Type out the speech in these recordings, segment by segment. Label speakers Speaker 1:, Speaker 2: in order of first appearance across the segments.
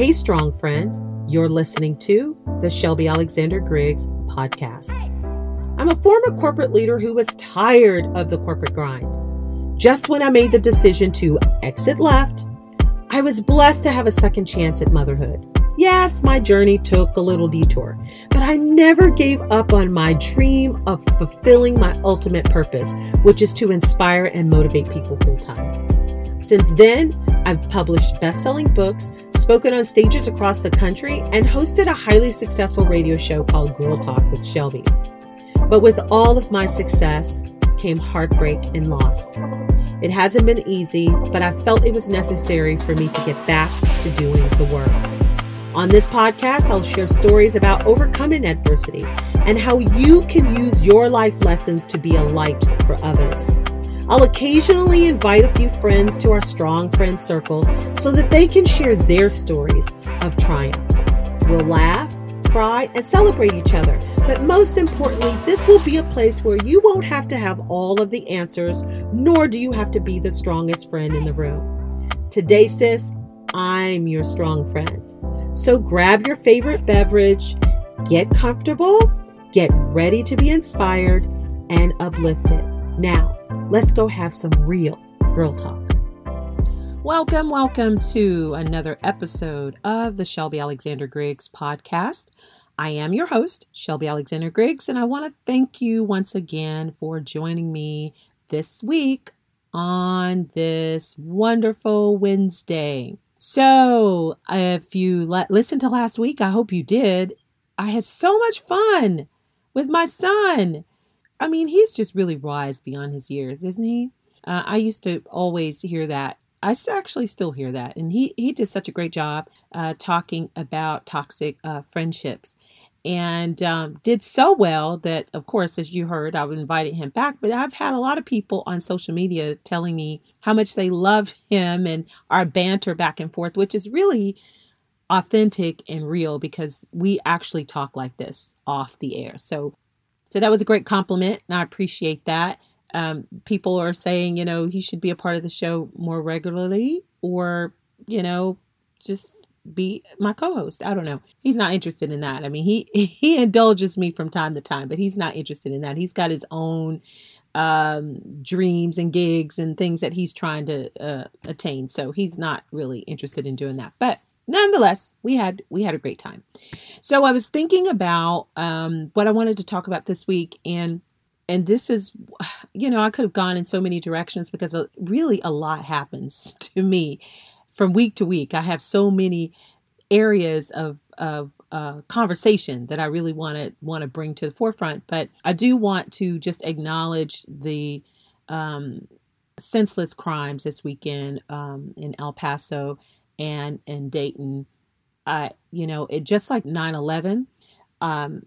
Speaker 1: Hey, strong friend, you're listening to the Shelby Alexander Griggs podcast. I'm a former corporate leader who was tired of the corporate grind. Just when I made the decision to exit left, I was blessed to have a second chance at motherhood. Yes, my journey took a little detour, but I never gave up on my dream of fulfilling my ultimate purpose, which is to inspire and motivate people full time. Since then, I've published best selling books, spoken on stages across the country, and hosted a highly successful radio show called Girl Talk with Shelby. But with all of my success came heartbreak and loss. It hasn't been easy, but I felt it was necessary for me to get back to doing the work. On this podcast, I'll share stories about overcoming adversity and how you can use your life lessons to be a light for others. I'll occasionally invite a few friends to our strong friend circle so that they can share their stories of triumph. We'll laugh, cry, and celebrate each other. But most importantly, this will be a place where you won't have to have all of the answers, nor do you have to be the strongest friend in the room. Today, sis, I'm your strong friend. So grab your favorite beverage, get comfortable, get ready to be inspired and uplifted. Now, let's go have some real girl talk. Welcome, welcome to another episode of the Shelby Alexander Griggs podcast. I am your host, Shelby Alexander Griggs, and I want to thank you once again for joining me this week on this wonderful Wednesday. So, if you let, listened to last week, I hope you did. I had so much fun with my son. I mean, he's just really wise beyond his years, isn't he? Uh, I used to always hear that. I actually still hear that. And he, he did such a great job uh, talking about toxic uh, friendships and um, did so well that, of course, as you heard, I invited him back. But I've had a lot of people on social media telling me how much they love him and our banter back and forth, which is really authentic and real because we actually talk like this off the air. So, so that was a great compliment, and I appreciate that. Um, people are saying, you know, he should be a part of the show more regularly, or you know, just be my co-host. I don't know. He's not interested in that. I mean, he he indulges me from time to time, but he's not interested in that. He's got his own um dreams and gigs and things that he's trying to uh, attain. So he's not really interested in doing that. But nonetheless, we had we had a great time. So I was thinking about um what I wanted to talk about this week and and this is you know, I could have gone in so many directions because uh, really a lot happens to me from week to week. I have so many areas of of uh, conversation that I really want to want to bring to the forefront. But I do want to just acknowledge the um, senseless crimes this weekend um, in El Paso and in Dayton. I, you know, it just like 9/11. Um,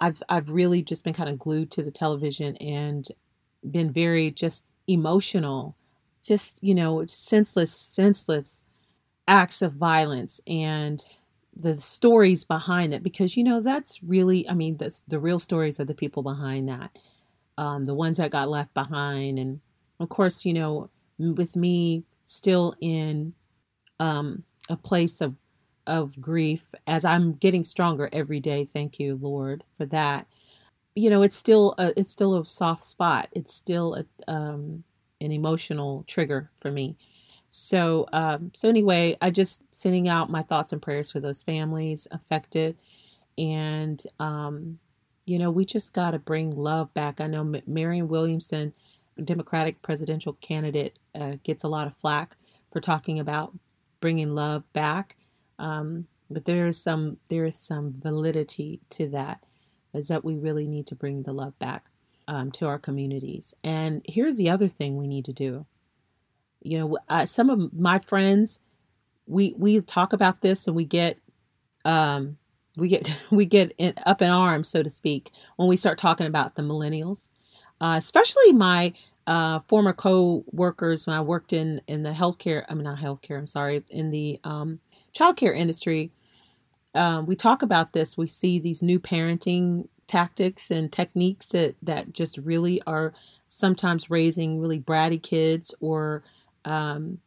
Speaker 1: I've I've really just been kind of glued to the television and been very just emotional, just you know, senseless, senseless acts of violence and the stories behind it because you know that's really i mean that's the real stories of the people behind that um, the ones that got left behind and of course you know with me still in um, a place of of grief as i'm getting stronger every day. Thank you lord for that. You know it's still a, it's still a soft spot. It's still a, um, an emotional trigger for me. So, um, so anyway, I just sending out my thoughts and prayers for those families affected, and um, you know, we just got to bring love back. I know Marianne Williamson, Democratic presidential candidate, uh, gets a lot of flack for talking about bringing love back, um, but there is some there is some validity to that. Is that we really need to bring the love back um, to our communities. And here's the other thing we need to do you know, uh, some of my friends, we we talk about this and we get um we get we get in, up in arms, so to speak, when we start talking about the millennials, uh, especially my uh, former co-workers when I worked in in the healthcare. I mean, not healthcare. I'm sorry, in the um, childcare industry. Um, we talk about this. We see these new parenting tactics and techniques that that just really are sometimes raising really bratty kids or um,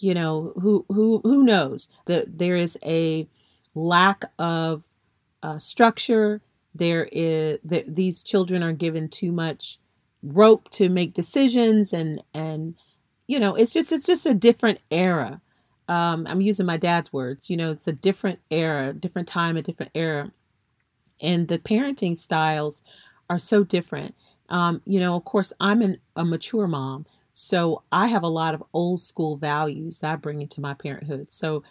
Speaker 1: you know, who who who knows that there is a lack of uh, structure. There is that these children are given too much rope to make decisions, and and you know, it's just it's just a different era. Um, I'm using my dad's words. You know, it's a different era, different time, a different era, and the parenting styles are so different. Um, you know, of course, I'm an, a mature mom, so I have a lot of old school values that I bring into my parenthood. So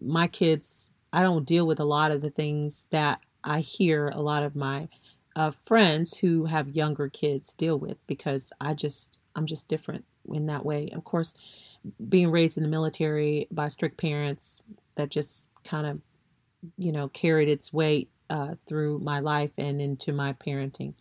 Speaker 1: my kids, I don't deal with a lot of the things that I hear a lot of my uh, friends who have younger kids deal with because I just I'm just different in that way. Of course, being raised in the military by strict parents that just kind of you know carried its weight uh, through my life and into my parenting.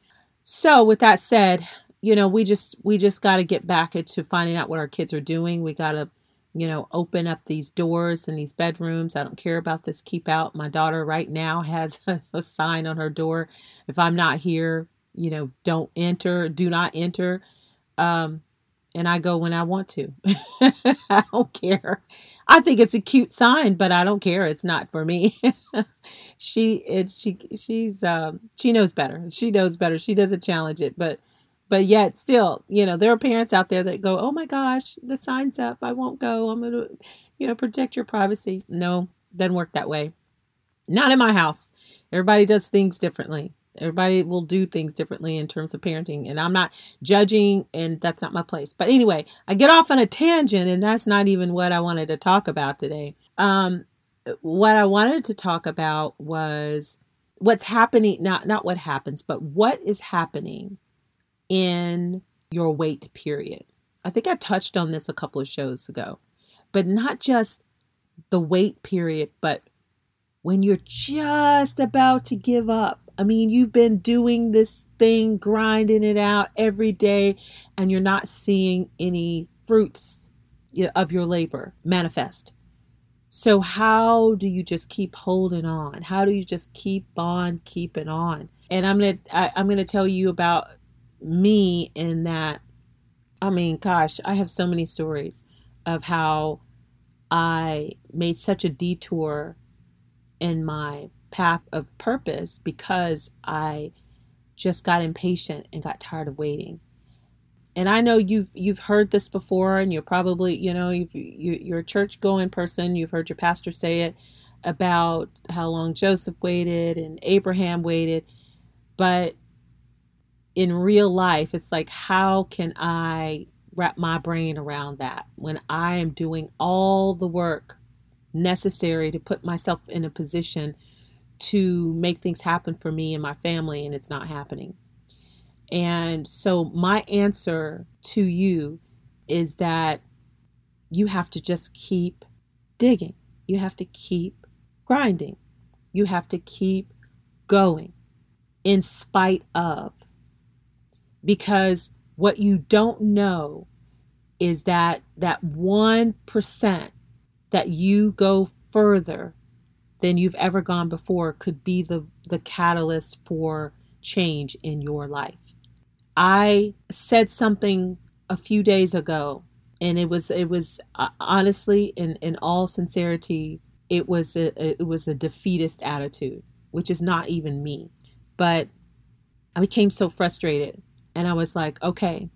Speaker 1: So, with that said, you know, we just we just got to get back into finding out what our kids are doing. We got to, you know, open up these doors and these bedrooms. I don't care about this keep out. My daughter right now has a, sign on her door. If I'm not here, you know, don't enter, do not enter. Um, and I go when I want to. I don't care. I think it's a cute sign, but I don't care. It's not for me. she it she she's um she knows better. She knows better. She doesn't challenge it, but but yet still, you know, there are parents out there that go, "Oh my gosh, the sign's up. I won't go. I'm going to you know, protect your privacy." No, doesn't work that way. Not in my house. Everybody does things differently. Everybody will do things differently in terms of parenting, and I'm not judging, and that's not my place. But anyway, I get off on a tangent, and that's not even what I wanted to talk about today. Um, what I wanted to talk about was what's happening, not not what happens, but what is happening in your wait period. I think I touched on this a couple of shows ago, but not just the wait period, but when you're just about to give up I mean, you've been doing this thing, grinding it out every day, and you're not seeing any fruits of your labor manifest. So, how do you just keep holding on? How do you just keep on keeping on? And I'm gonna I, I'm gonna tell you about me in that. I mean, gosh, I have so many stories of how I made such a detour in my path of purpose because I just got impatient and got tired of waiting. And I know you've you've heard this before, and you're probably you know you you're a church going person. You've heard your pastor say it about how long Joseph waited and Abraham waited, but in real life, it's like how can I wrap my brain around that when I am doing all the work necessary to put myself in a position to make things happen for me and my family, and it's not happening. And so, my answer to you is that you have to just keep digging, you have to keep grinding, you have to keep going in spite of. Because what you don't know is that that 1% that you go further than you've ever gone before could be the, the catalyst for change in your life. I said something a few days ago and it was it was uh, honestly in in all sincerity it was a it was a defeatist attitude which is not even me but I became so frustrated and I was like okay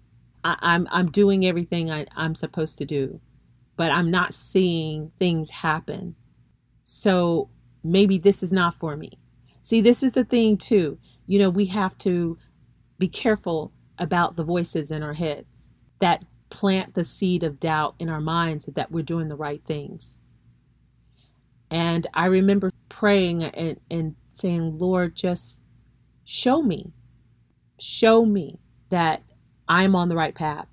Speaker 1: I, I'm I'm doing everything I, I'm supposed to do but I'm not seeing things happen so maybe this is not for me. See, this is the thing, too. You know, we have to be careful about the voices in our heads that plant the seed of doubt in our minds that we're doing the right things. And I remember praying and, and saying, Lord, just show me, show me that I'm on the right path.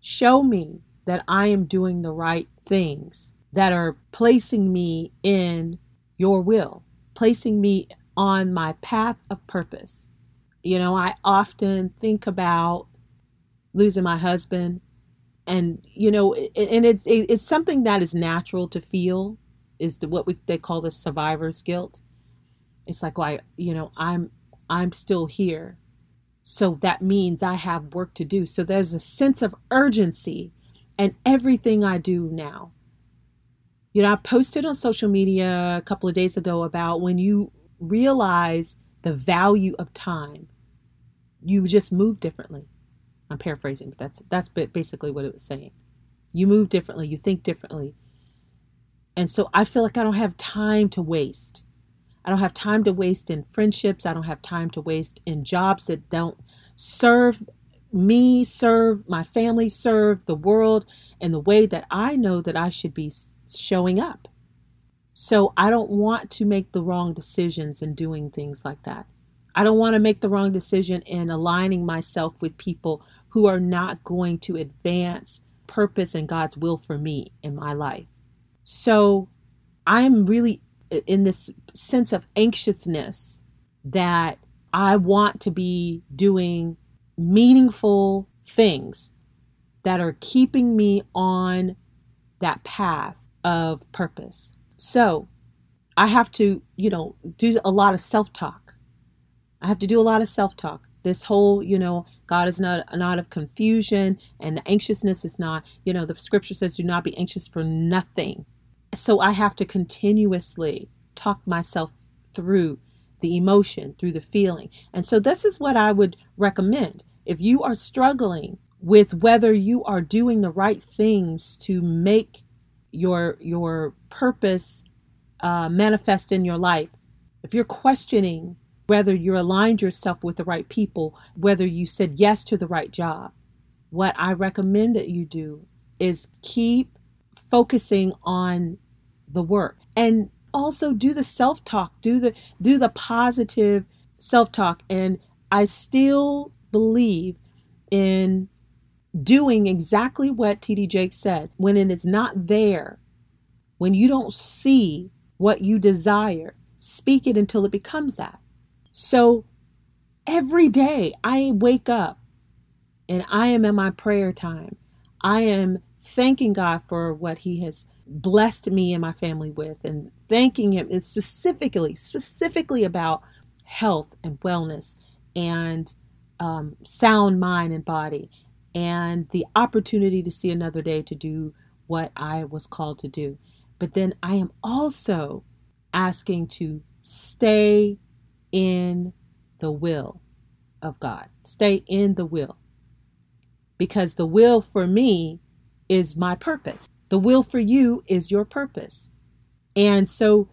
Speaker 1: Show me that I am doing the right things that are placing me in your will, placing me on my path of purpose. You know, I often think about losing my husband and you know and it's it's something that is natural to feel is the, what we, they call the survivor's guilt it's like why you know i'm i'm still here so that means i have work to do so there's a sense of urgency and everything I do now. You know, I posted on social media a couple of days ago about when you realize the value of time, you just move differently. I'm paraphrasing, but that's that's basically what it was saying. You move differently, you think differently. And so I feel like I don't have time to waste. I don't have time to waste in friendships. I don't have time to waste in jobs that don't serve me, serve my family, serve the world in the way that I know that I should be showing up. So I don't want to make the wrong decisions in doing things like that. I don't want to make the wrong decision in aligning myself with people who are not going to advance purpose and God's will for me in my life. So I'm really in this sense of anxiousness that I want to be doing meaningful things that are keeping me on that path of purpose. So I have to, you know, do a lot of self talk. I have to do a lot of self talk. This whole, you know, God is not not of confusion and the anxiousness is not, you know, the scripture says, do not be anxious for nothing. So I have to continuously talk myself through the emotion, through the feeling. And so this is what I would recommend. If you are struggling with whether you are doing the right things to make your your purpose uh, manifest in your life, if you're questioning whether you're aligned yourself with the right people, whether you said yes to the right job, what I recommend that you do is keep focusing on the work. And also do the self-talk do the do the positive self-talk. And i still believe in doing exactly what T.D. Jakes said when it is not there when you don't see what you desire speak it until it becomes that. So every day i wake up and i am in my prayer time. I am thanking god for what he has blessed me and my family with and thanking him and specifically specifically about health and wellness and um, sound mind and body and the opportunity to see another day to do what i was called to do. But then i am also asking to stay in the will of god. Stay in the will. Because the will for me is my purpose the will for you is your purpose. And so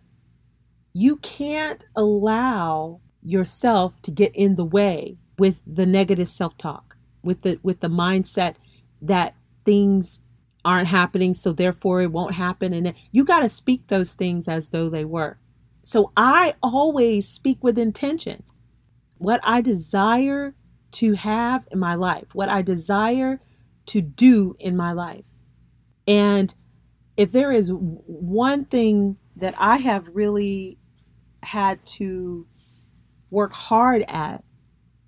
Speaker 1: you can't allow yourself to get in the way with the negative self-talk, with the with the mindset that things aren't happening so therefore it won't happen and you got to speak those things as though they were. So I always speak with intention. What I desire to have in my life, what I desire to do in my life. And if there is one thing that I have really had to work hard at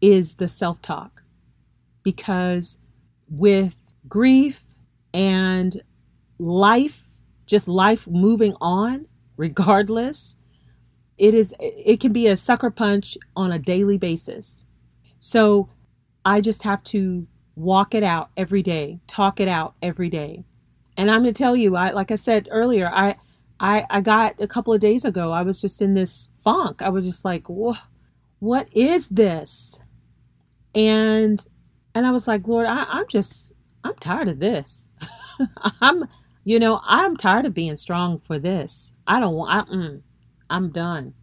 Speaker 1: is the self talk. Because with grief and life, just life moving on, regardless, it is it can be a sucker punch on a daily basis. So I just have to walk it out every day, talk it out every day. And I'm going to tell you, I like I said earlier, I I I got a couple of days ago, I was just in this funk. I was just like, what is this? And and I was like, Lord, I, I'm just I'm tired of this. I'm you know, I'm tired of being strong for this. I don't want I, mm, I'm done.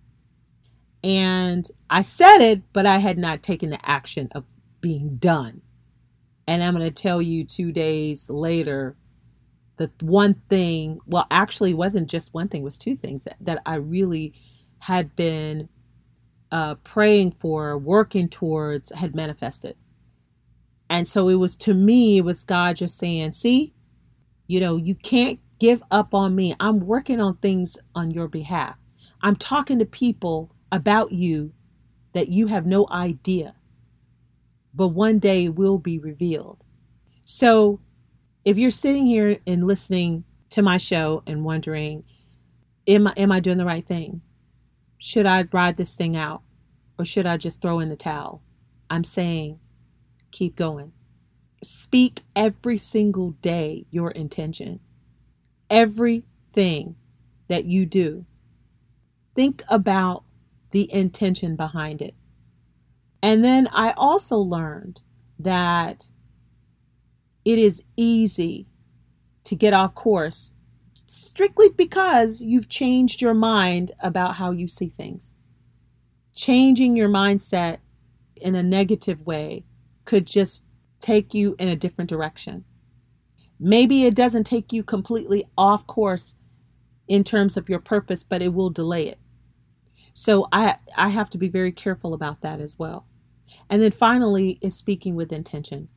Speaker 1: And I said it, but I had not taken the action of being done. And I'm going to tell you 2 days later the one thing, well, actually, wasn't just one thing, was two things that, that I really had been uh, praying for, working towards, had manifested. And so it was to me, it was God just saying, see, you know, you can't give up on me. I'm working on things on your behalf. I'm talking to people about you that you have no idea, but one day will be revealed. So if you're sitting here and listening to my show and wondering, am I, am I doing the right thing? Should I ride this thing out or should I just throw in the towel? I'm saying, keep going. speak every single day your intention. Everything that you do. Think about the intention behind it. And then I also learned that it is easy to get off course strictly because you've changed your mind about how you see things. Changing your mindset in a negative way could just take you in a different direction. Maybe it doesn't take you completely off course in terms of your purpose, but it will delay it. So I I have to be very careful about that as well. And then finally is speaking with intention.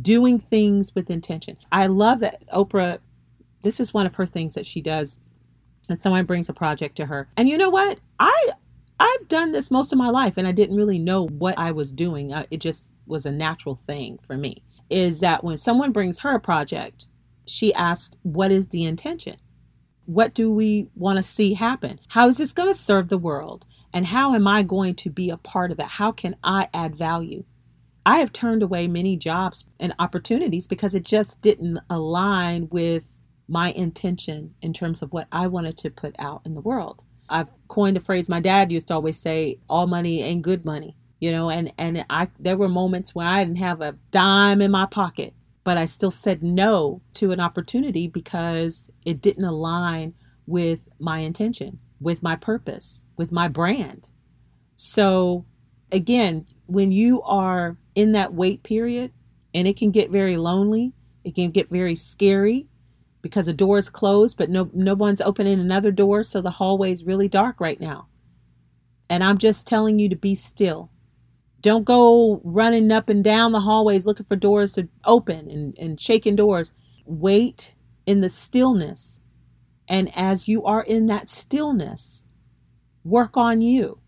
Speaker 1: Doing things with intention. I love that Oprah this is one of her things that she does and someone brings a project to her. And you know what? I I've done this most of my life and I didn't really know what I was doing. Uh, it just was a natural thing for me. Is that when someone brings her a project, she asks, What is the intention? What do we want to see happen? How is this going to serve the world? And how am I going to be a part of it? How can I add value? I have turned away many jobs and opportunities because it just didn't align with my intention in terms of what I wanted to put out in the world. I've coined the phrase my dad used to always say, all money ain't good money. You know, and and I there were moments when I didn't have a dime in my pocket, but I still said no to an opportunity because it didn't align with my intention, with my purpose, with my brand. So again, when you are in that wait period and it can get very lonely, it can get very scary, because a door is closed, but no no one's opening another door, so the hallway is really dark right now. And I'm just telling you to be still. Don't go running up and down the hallways looking for doors to open and, and shaking doors. Wait in the stillness. And as you are in that stillness, work on you.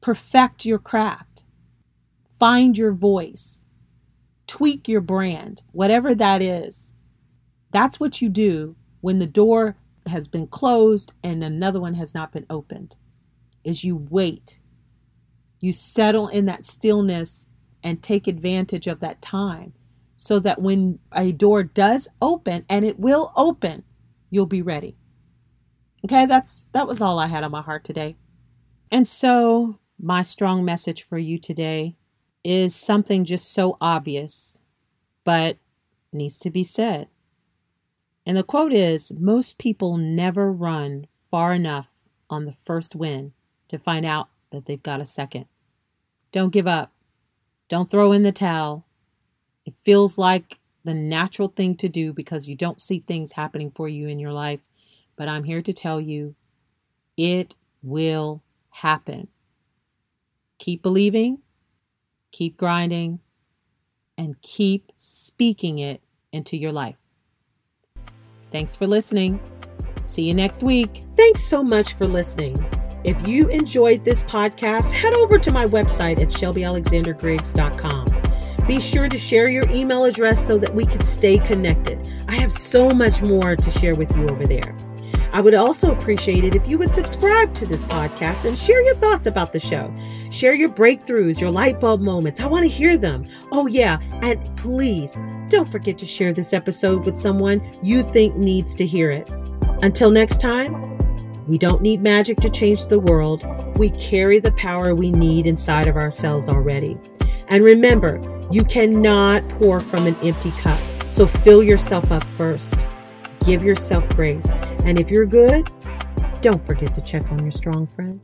Speaker 1: Perfect your craft. Find your voice. Tweak your brand, whatever that is that's what you do when the door has been closed and another one has not been opened. Is you wait. You settle in that stillness and take advantage of that time so that when a door does open and it will open, you'll be ready. Okay, that's that was all I had on my heart today. And so, my strong message for you today is something just so obvious, but needs to be said. And the quote is Most people never run far enough on the first win to find out that they've got a second. Don't give up. Don't throw in the towel. It feels like the natural thing to do because you don't see things happening for you in your life. But I'm here to tell you it will happen. Keep believing, keep grinding, and keep speaking it into your life. Thanks for listening. See you next week. Thanks so much for listening. If you enjoyed this podcast, head over to my website at shelbyalexandergriggs.com. Be sure to share your email address so that we can stay connected. I have so much more to share with you over there. I would also appreciate it if you would subscribe to this podcast and share your thoughts about the show. Share your breakthroughs, your light bulb moments. I want to hear them. Oh, yeah. And please don't forget to share this episode with someone you think needs to hear it. Until next time, we don't need magic to change the world. We carry the power we need inside of ourselves already. And remember, you cannot pour from an empty cup. So fill yourself up first. Give yourself grace. And if you're good, don't forget to check on your strong friend.